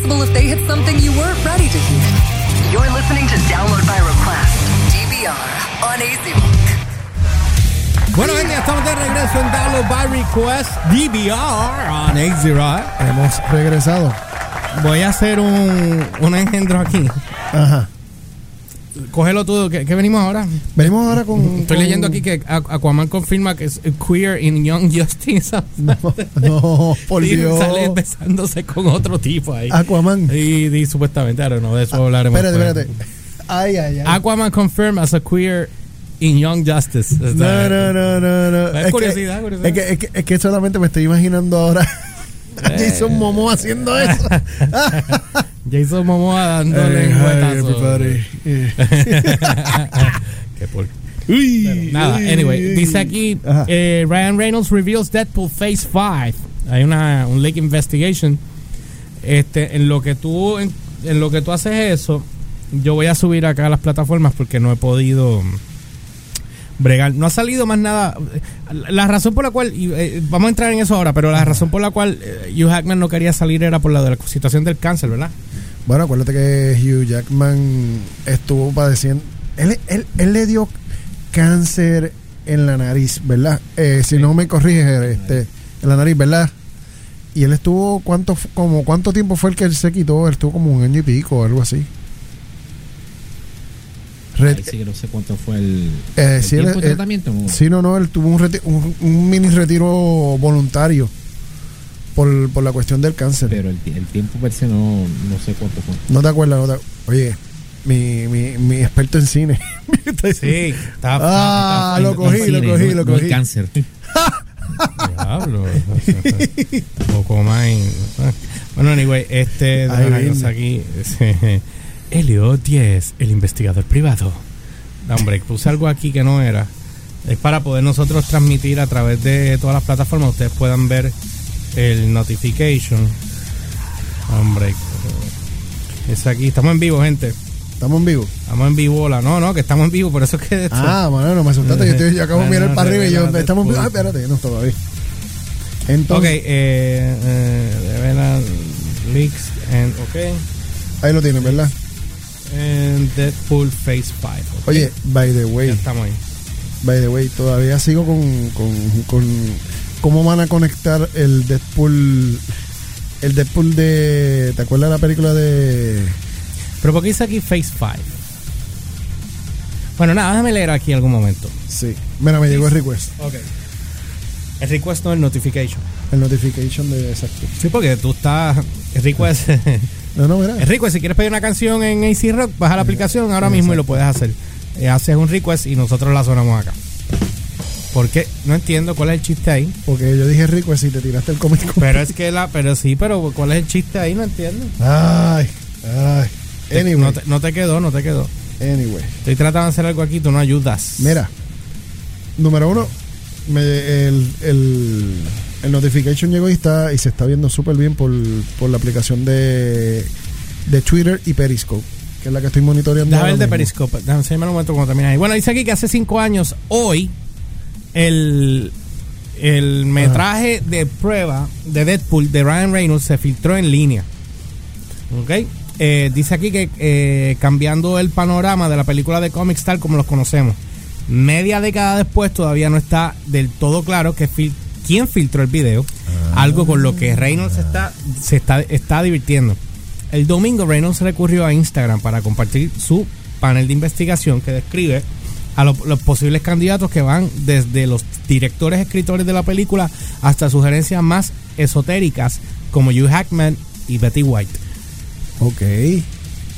possible if they hit something you weren't ready to hear. You're listening to Download by Request, DVR, on AC Rock. Bueno, gente, estamos de regreso en Download by Request DVR on AZ Rock. Hemos regresado. Voy a hacer un, un engendro aquí. Ajá. Cógelo tú. ¿Qué, qué venimos ahora? Venimos ahora con. Estoy con- leyendo aquí que Aqu- Aquaman confirma que es queer in Young Justice. No, no, por Dios. Sale besándose con otro tipo ahí. Aquaman. Y, y supuestamente, ahora no, de eso hablaremos. Espérate, espérate. Ay, ay, ay. Aquaman confirmed as a queer in Young Justice. No, no, no, no, no. Es curiosidad, curiosidad. Es que, es, que, es que solamente me estoy imaginando ahora a Eh. Jason Momoa haciendo eso. Jason Momoa dándole Hey, un. Qué por- Uy, Nada, uy, anyway, uy. dice aquí eh, Ryan Reynolds reveals Deadpool Phase 5. Hay una un leak investigation. Este, en lo que tú en, en lo que tú haces eso, yo voy a subir acá a las plataformas porque no he podido bregar. No ha salido más nada. La razón por la cual y, eh, vamos a entrar en eso ahora, pero la razón por la cual eh, Hugh Hackman no quería salir era por la de la situación del cáncer, ¿verdad? Bueno, acuérdate que Hugh Jackman estuvo padeciendo. Él, él, él le dio cáncer en la nariz, ¿verdad? Eh, si no me corriges, este, en la nariz, ¿verdad? Y él estuvo, ¿cuánto, como, ¿cuánto tiempo fue el que él se quitó? Él estuvo como un año y pico o algo así. Ahí sí que no sé cuánto fue el, Eh, el sí, él- tiempo de él- tratamiento. ¿no? Sí, no, no, él tuvo un, un, un mini retiro voluntario por, por la cuestión del cáncer. Pero el, el tiempo per se no, no sé cuánto fue. No te acuerdas, no te- Oye, mi, mi, mi experto en cine. Sí, está, Ah, está- lo cogí, lo cine, cogí, no- lo no el cogí. cáncer. Diablo. Poco más. Bueno, anyway, este. Cosa aquí. Helio 10, el investigador privado. No, hombre, puse algo aquí que no era. Es para poder nosotros transmitir a través de todas las plataformas. Ustedes puedan ver el notification. Hombre, es aquí. Estamos en vivo, gente. Estamos en vivo. Estamos en vivo. La, no, no, que estamos en vivo. Por eso es que. esto- Ah, bueno, no me asustaste. Yo, estoy- yo acabo de No, mirar no, para arriba y yo. Estamos en vivo. Ah, espérate, no todavía. Ok, Entonces, eh, eh, revela leaks and. Ok. ahí lo tienes, ¿verdad? En Deadpool Phase 5. ok. Oye, by the ya way, estamos ahí. by the way, todavía sigo con, con, con cómo van a conectar el Deadpool. El Deadpool de. ¿Te acuerdas de la película de. Pero ¿por qué dice aquí Phase 5? Bueno, nada, déjame leer aquí algún momento. Sí. Mira, me llegó el request. Ok. El request no el notification. El notification de. Exacto. Sí, porque tú estás. El request. No, no, mira. el request, si quieres pedir una canción en AC Rock, baja la aplicación ahora mismo y lo puedes hacer. Eh, haces un request y nosotros la sonamos acá. ¿Por qué? No entiendo cuál es el chiste ahí. Porque yo dije request y te tiraste el cómic. Pero es que la. Pero sí, pero ¿cuál es el chiste ahí? No entiendo. Ay, ay. Anyway, No, te, no te quedó, no te quedó. anyway. Estoy tratando de hacer algo aquí, tú no ayudas. Mira, número uno, me- el, el, el notification llegó y está y se está viendo súper bien por, por la aplicación de, de Twitter y Periscope, que es la que estoy monitoreando. Déjame ver de. Periscope. Déjame un momento cuando termine ahí. Bueno, dice aquí que hace cinco años, hoy, el, el metraje de prueba de Deadpool de Ryan Reynolds se filtró en línea. ¿Ok? Eh, dice aquí que eh, cambiando el panorama de la película de cómics tal como los conocemos. Media década después todavía no está del todo claro que fil- quién filtró el video. Algo con lo que Reynolds está, se está, está divirtiendo. El domingo Reynolds recurrió a Instagram para compartir su panel de investigación que describe a lo- los posibles candidatos que van desde los directores escritores de la película hasta sugerencias más esotéricas como Hugh Hackman y Betty White. Ok.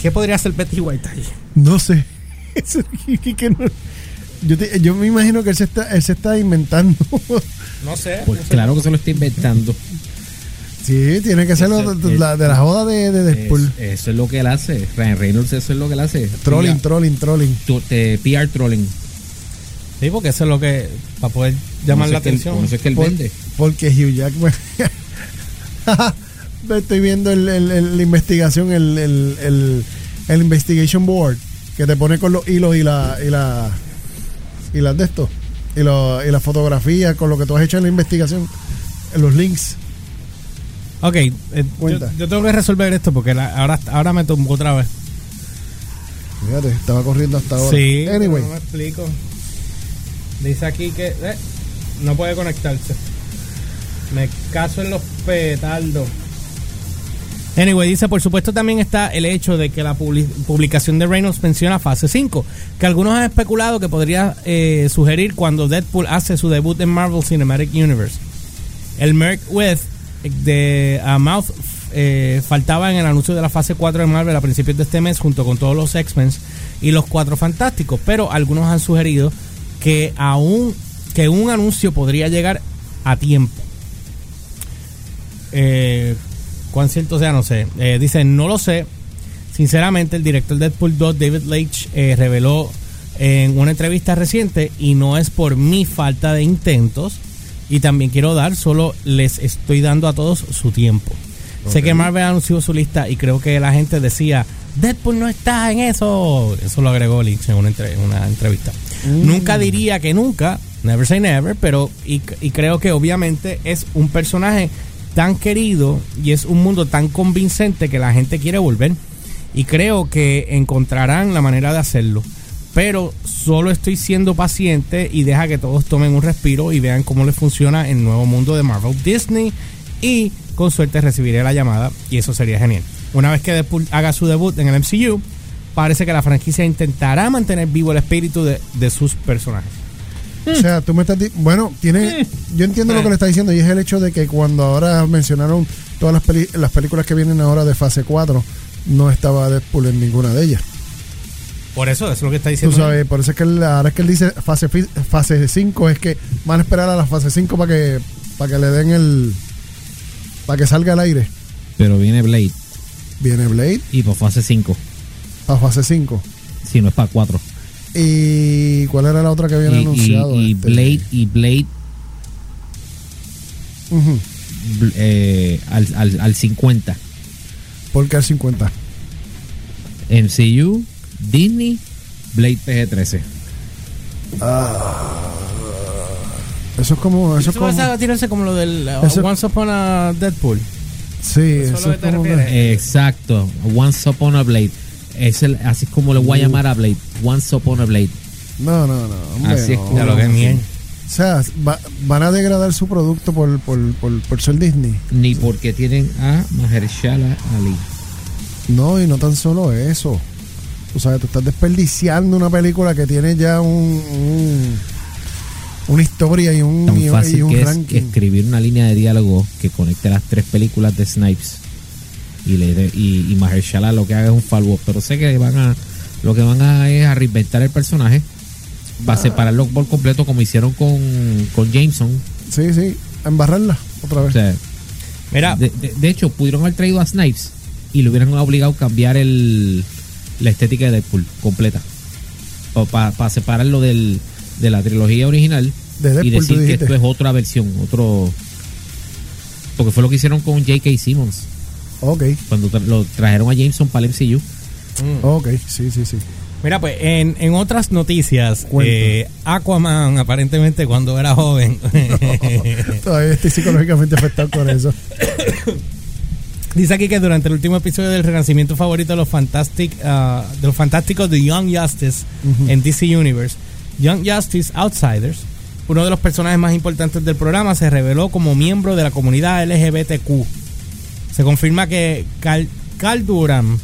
¿Qué podría hacer Betty White ahí? No sé. No- yo, te- yo me imagino que él se está, él se está inventando. No sé. Pues claro que se lo está inventando. Sí, tiene que ser lo de, la, de la joda de, de Deadpool. Es- eso es lo que él hace. Ryan Reynolds, eso es lo que él hace. trolling, PR, trolling, trolling. tu- te- PR trolling. Sí, porque eso es lo que. Para poder llamar la eso atención. con eso es que él Por- vende. Porque Hugh Jackman. Estoy viendo el, el- el- la investigación, el, el, el, el investigation board que te pone con los hilos y la y la y las de esto y, lo, y la fotografía con lo que tú has hecho en la investigación, en los links. Ok, eh, yo, tengo que resolver esto porque la- ahora, ahora me tumbó otra vez. Fíjate, estaba corriendo hasta ahora. Sí, Anyway, no me explico. Dice aquí que eh, no puede conectarse. Me caso en los petardos. Anyway, dice, por supuesto también está el hecho de que la publi- publicación de Reynolds menciona fase 5, que algunos han especulado que podría eh, sugerir cuando Deadpool hace su debut en Marvel Cinematic Universe. El Merc With de a Mouth eh, faltaba en el anuncio de la fase 4 de Marvel a principios de este mes junto con todos los X-Men y los Cuatro Fantásticos, pero algunos han sugerido que aún que un anuncio podría llegar a tiempo. Eh, ¿Cuán cierto sea? No sé. Eh, dice, no lo sé. Sinceramente, el director de Deadpool 2, David Leitch, eh, reveló en una entrevista reciente, y no es por mi falta de intentos, y también quiero dar, solo les estoy dando a todos su tiempo. Sé que Marvel anunció su lista y creo que la gente decía, Deadpool no está en eso. Eso lo agregó Lynch en una, entre- en una entrevista. Nunca diría que nunca, never say never, pero y, y creo que obviamente es un personaje tan querido y es un mundo tan convincente que la gente quiere volver. Y creo que encontrarán la manera de hacerlo. Pero solo estoy siendo paciente y deja que todos tomen un respiro y vean cómo les funciona el nuevo mundo de Marvel Disney. Y con suerte recibiré la llamada y eso sería genial. Una vez que Deadpool haga su debut en el MCU, parece que la franquicia intentará mantener vivo el espíritu de, sus personajes. o sea, tú me estás bueno, tiene yo entiendo lo que le está diciendo y es el hecho de que cuando ahora mencionaron todas las, las películas que vienen ahora de fase 4, no estaba Deadpool en ninguna de ellas. Por eso, eso es lo que está Tú diciendo. sabes, por eso es que él- ahora es que él dice fase fase 5 es que van a esperar a la fase 5 para que para que le den el para que salga al aire. Pero viene Blade Viene Blade y por fase 5. para fase 5. Si no es para 4. ¿Y cuál era la otra que habían Y, y, anunciado? y Este, Blade y Blade ujú. bl- eh, al, al, al 50. ¿Por qué al 50? MCU, Disney, Blade PG-13. Eso es como eso es Eso como a tirarse como lo del uh, Eso- Once Upon a Deadpool. Sí, eso es eso lo es que te como Exacto. Once Upon a Blade. Es el, así es como le voy a llamar a Blade. Once Upon a Blade. No, no, no. hombre, Así es no. como Ya lo que miel. O sea, va- van a degradar su producto por, por, por, por ser Disney. Ni porque tienen a Mahershala Ali. No, y no tan solo eso. O sea, tú estás desperdiciando una película que tiene ya un, un- una historia y un, Tan y, fácil y un que es ranking. escribir una línea de diálogo que conecte las tres películas de Snipes. Y, le y, y Mahershala lo que haga es un follow Pero sé que van a lo que van a es a reinventar el personaje. Va a separarlo por completo como hicieron con, con Jameson. Sí, sí, a embarrarla otra O vez. sea, Mira, de, de- de hecho, pudieron haber traído a Snipes y le hubieran obligado a cambiar el, la estética de Deadpool completa. Para separarlo del, de la trilogía original De Deadpool, y decir que esto es otra versión, otro... Porque fue lo que hicieron con J.K. Simmons Ok, cuando tra- lo trajeron a Jameson para el MCU. ok, sí, sí, sí. Mira, pues en, en otras noticias, eh, Aquaman aparentemente cuando era joven Todavía estoy psicológicamente afectado con eso. dice aquí que durante el último episodio del renacimiento favorito de los Fantastic ah, de los fantásticos de Young Justice en DC Universe, Young Justice Outsiders, uno de los personajes más importantes del programa se reveló como miembro de la comunidad LGBTQ. Se confirma que Cal, Cal Durham,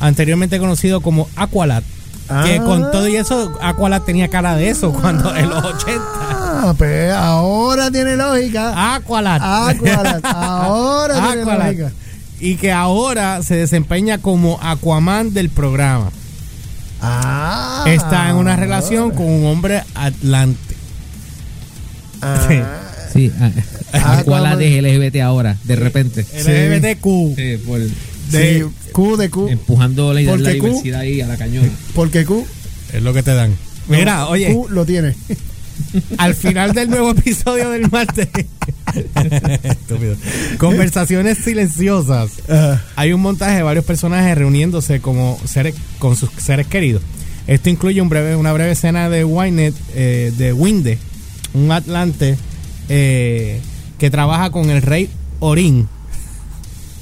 anteriormente conocido como Aqualad, que Ah. con todo y eso Aqualad tenía cara de eso cuando en los 80. Ah, pues ahora tiene lógica. Aqualad. Aqualad, ahora tiene Aqualad. lógica. Y que ahora se desempeña como Aquaman del programa. Ah, Está en una relación con un hombre atlante. Ah, Sí, a- Ah, a cuál Aquaman. de LGBT ahora, de repente. LGBTQ. Sí, por- sí, Q de Q. empujando la, ¿Por la qué Q? diversidad ahí a la cañona. Porque Q. Es lo que te dan. Mira, no, oye, Q lo tiene. al final del nuevo episodio del martes. Estúpido. Conversaciones silenciosas. Hay un montaje de varios personajes reuniéndose como seres, con sus seres queridos. Esto incluye un breve, una breve escena de Wynet, eh, de Winde, un atlante eh, que trabaja con el rey Orin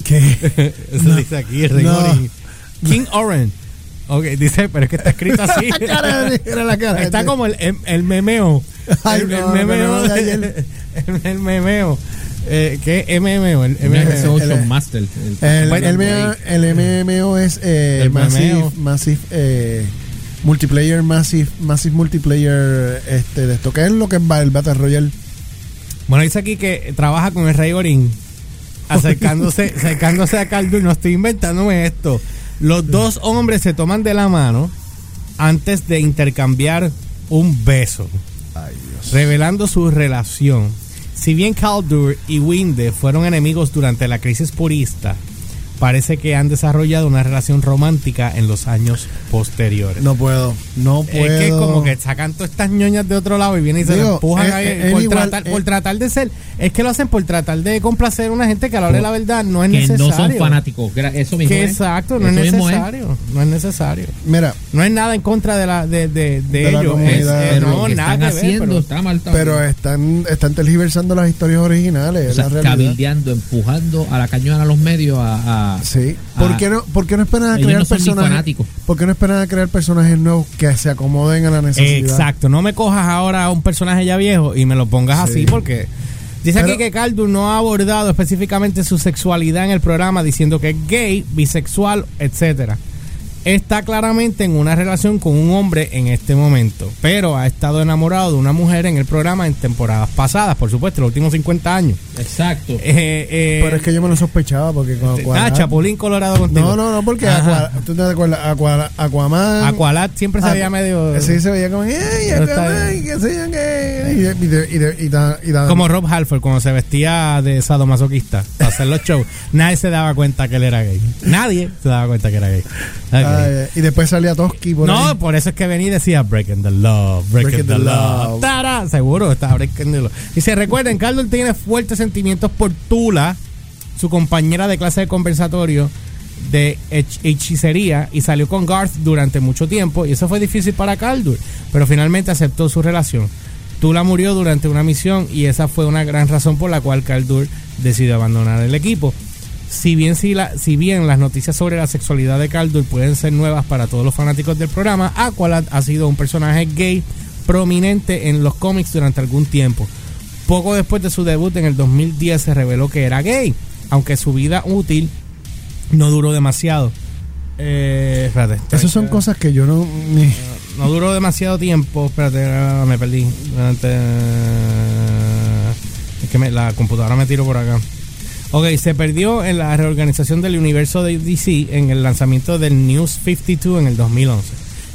¿Qué? Eso No. dice aquí, el rey No. Orin. King Oren. Ok, dice, pero es que está escrito así. La cara de- era la cara de Está este. como el, el, el memeo. Ay, el, el no, memeo. no, no. El, el memeo. Eh, ¿Qué es MMO? El, MMO. Ocean el- Master. El, el, MMO el MMO es eh, El Massive, MMO. Massive eh, Multiplayer, Massive, Massive Multiplayer, este, de esto. ¿Qué es lo que es el Battle Royale? Bueno, dice aquí que trabaja con el rey Orin. Acercándose, acercándose a Caldur. No estoy inventándome esto. Los dos hombres se toman de la mano antes de intercambiar un beso. Ay, Dios. revelando su relación. Si bien Caldur y Winde fueron enemigos durante la crisis purista, parece que han desarrollado una relación romántica en los años posteriores. No puedo, no puedo. es que como que sacan todas estas ñoñas de otro lado y vienen y se Digo, lo empujan es- ahí es por, igual, tratar, es- por tratar de ser. Es que lo hacen por tratar de complacer a una gente que a la hora de la verdad no es que necesario. no son fanáticos. Eso mismo. Que es. exacto, no Eso es mismo necesario. No es necesario. Mira, No es nada en contra de la de, de, de ellos. comunidad. Es- es- Pero no, nada están que ver, pero- está mal también. pero están, están tergiversando las historias originales. o sea, la cabildeando, empujando a la cañona a los medios a... a- Sí. a- ¿Por qué no, por qué no esperan a crear no personajes? fanáticos. ¿Por qué no esperan a crear personajes nuevos que se acomoden a la necesidad? Exacto, no me cojas ahora a un personaje ya viejo y me lo pongas Sí. así porque dice Pero- aquí que Caldur no ha abordado específicamente su sexualidad en el programa diciendo que es gay, bisexual, etcétera. Está claramente en una relación con un hombre en este momento, pero ha estado enamorado de una mujer en el programa en temporadas pasadas, por supuesto, los últimos 50 años. Exacto. Eh, eh, Pero es que yo me lo sospechaba porque con ah, Aqualad- Chapulín Colorado contigo. No, no, no, porque Ajá. Aqua- tú te acuerdas, Aqua- Aquaman. Aqualad siempre se veía medio... Sí, se veía como, ¡ay, Pero está Aquaman! bien. qué sé yo qué! Y, de- y, de- y, de- y da- y da- Como Rob Halford cuando se vestía de sadomasoquista para hacer los shows. Nadie se daba cuenta que él era gay. Nadie se daba cuenta que era gay. Ok. Y después salía Toski por no, ahí. por eso es que venía y decía Breaking the Law, Breaking, Breaking the, law. Tara, seguro está Breaking the Law. Y se recuerden, Carlos tiene fuertes sentimientos por Tula, su compañera de clase de conversatorio de hech- hechicería y salió con Garth durante mucho tiempo y eso fue difícil para Caldur, pero finalmente aceptó su relación. Tula murió durante una misión y esa fue una gran razón por la cual Caldur decidió abandonar el equipo. Si bien, si, la, si bien las noticias sobre la sexualidad de Caldur pueden ser nuevas para todos los fanáticos del programa, Aqualad ha sido un personaje gay prominente en los cómics durante algún tiempo. Poco después de su debut en el 2010 se reveló que era gay, aunque su vida útil no duró demasiado. Eh, espérate. Esas son cosas que yo no. ni- No duró demasiado tiempo. Espérate, ah, me perdí. Espérate. Es que me- la computadora me tiró por acá. Ok, se perdió en la reorganización del universo de DC en el lanzamiento del News 52 en el 2011.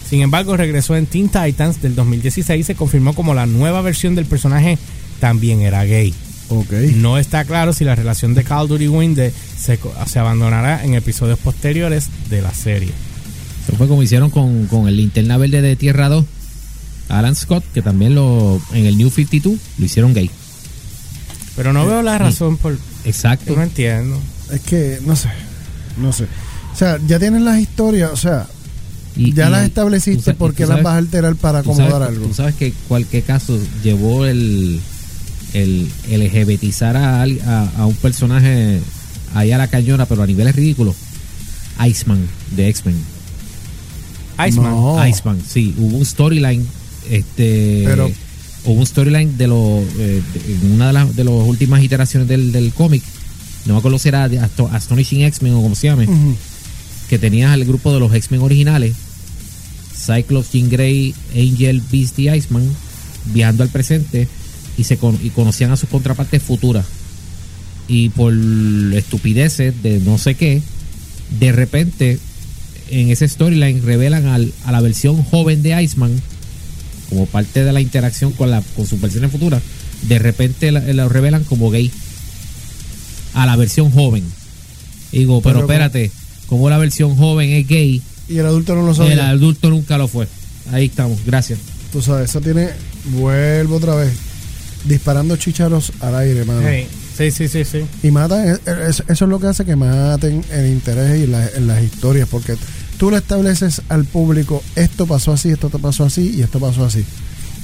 Sin embargo, regresó en Teen Titans del 2016 y se confirmó como la nueva versión del personaje también era gay. Ok. No está claro si la relación de Caldur y Winde se, abandonará en episodios posteriores de la serie. Eso fue como hicieron con, con el linterna verde de Tierra 2. Alan Scott, que también lo en el New 52 lo hicieron gay. Pero no veo la razón por... Exacto. No entiendo. Es que, no sé. No sé. O sea, ya tienen las historias, o sea, Y- ya y- las estableciste, sa- y ¿por tú qué las sabes- vas a alterar para tú sabes- acomodar algo? Tú sabes que cualquier caso llevó el, el LGBTizar a, a, a un personaje ahí a la cañona, pero a niveles ridículos. Iceman de X-Men. Iceman. No. Iceman, sí, hubo un storyline, este, Pero- hubo un storyline de los, eh, de- en una de las de las últimas iteraciones del, del cómic, no me acuerdo si era Astonishing X-Men o como se llame, que tenías al grupo de los X-Men originales, Cyclops, Jean Grey, Angel, Beast y Iceman, viajando al presente y se con- y conocían a sus contrapartes futuras. Y por estupideces de no sé qué, de repente en ese storyline revelan al- a la versión joven de Iceman como parte de la interacción con, la, con sus versiones futuras. De repente la- lo revelan como gay a la versión joven. Y digo, pero, Pero espérate, como la versión joven es gay, Y el adulto no lo el sabía. adulto nunca lo fue. Ahí estamos, gracias. Tú sabes, eso tiene. Vuelvo otra vez. Disparando chicharos al aire, mano. Sí, sí, sí, sí. Y matan, es- es- eso es lo que hace que maten el interés y la- en las historias, porque tú le estableces al público, esto pasó así, esto te pasó así y esto pasó así.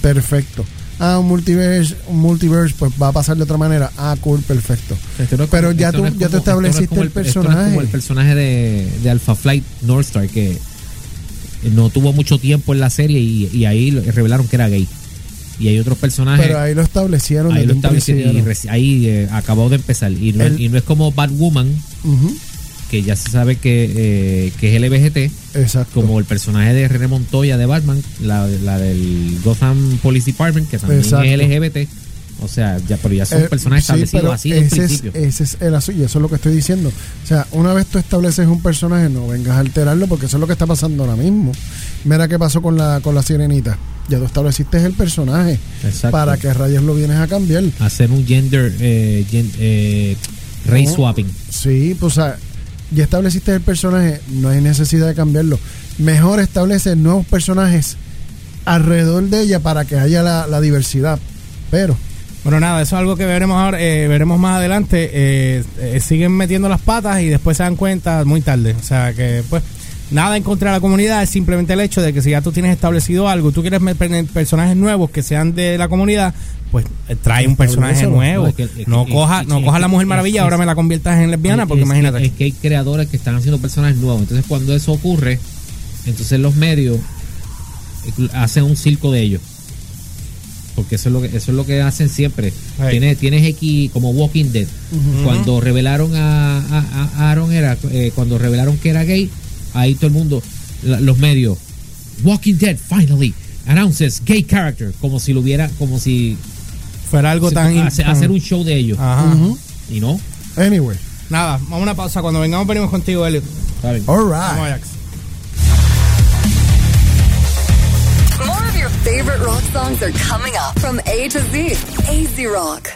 Perfecto. a un multiverse, un multiverse, pues va a pasar de otra manera. Ah, cool, perfecto. Esto no es Pero como- ya tú- no es ya tú como- esto no es estableciste como el esto no es personaje. como el personaje de, de Alpha Flight Northstar que no tuvo mucho tiempo en la serie y, y ahí revelaron que era gay. Y hay otros personajes. Pero ahí lo establecieron. ahí lo establecieron y ahí eh, acabó de empezar. Y no, El- y no es como Batwoman, Ujú, que ya se sabe que, eh, que es LBGT, Exacto. como el personaje de René Montoya de Batman, la, la del Gotham Police Department, que también Exacto. es LGBT. O sea, ya, pero ya son Eh, personajes sí, establecidos así desde ese es, principio. ese es el asunto, y eso es lo que estoy diciendo. O sea, una vez tú estableces un personaje, no vengas a alterarlo porque eso es lo que está pasando ahora mismo. Mira qué pasó con la, con la sirenita. Ya tú estableciste el personaje. Exacto. ¿Para que rayos lo vienes a cambiar? hacer un gender eh, gen- eh, race No. swapping Sí, pues o sea, ya estableciste el personaje, no hay necesidad de cambiarlo. Mejor establece nuevos personajes alrededor de ella para que haya la, la diversidad. Pero, Bueno, nada, eso es algo que veremos ahora, eh, veremos más adelante. Eh, eh, siguen metiendo las patas y después se dan cuenta muy tarde. O sea que, pues, nada en contra de la comunidad, es simplemente el hecho de que si ya tú tienes establecido algo, tú quieres meter personajes nuevos que sean de la comunidad, pues eh, trae un personaje nuevo. No, es que- es que- No es- coja, es- no coja la Mujer Maravilla, ahora me la conviertas en lesbiana, Es- porque imagínate. es que hay creadores que están haciendo personajes nuevos entonces cuando eso ocurre entonces los medios eh, hacen un circo de ellos porque eso es lo que eso es lo que hacen siempre Right. tienes tienes X como Walking Dead cuando revelaron a, a- a Aaron era eh, cuando revelaron que era gay ahí todo el mundo la- los medios Walking Dead finally announces gay character como si lo hubiera como si Fuera algo se- tan. hace- tan- hacer un show de ellos Ajá. y no anyway, Nada, vamos a una pausa. Cuando vengamos, venimos contigo, Elliot. ¿saben? all Vamos, right. Ajax. More of your favorite rock songs are coming up from A to Z. AZ Rock.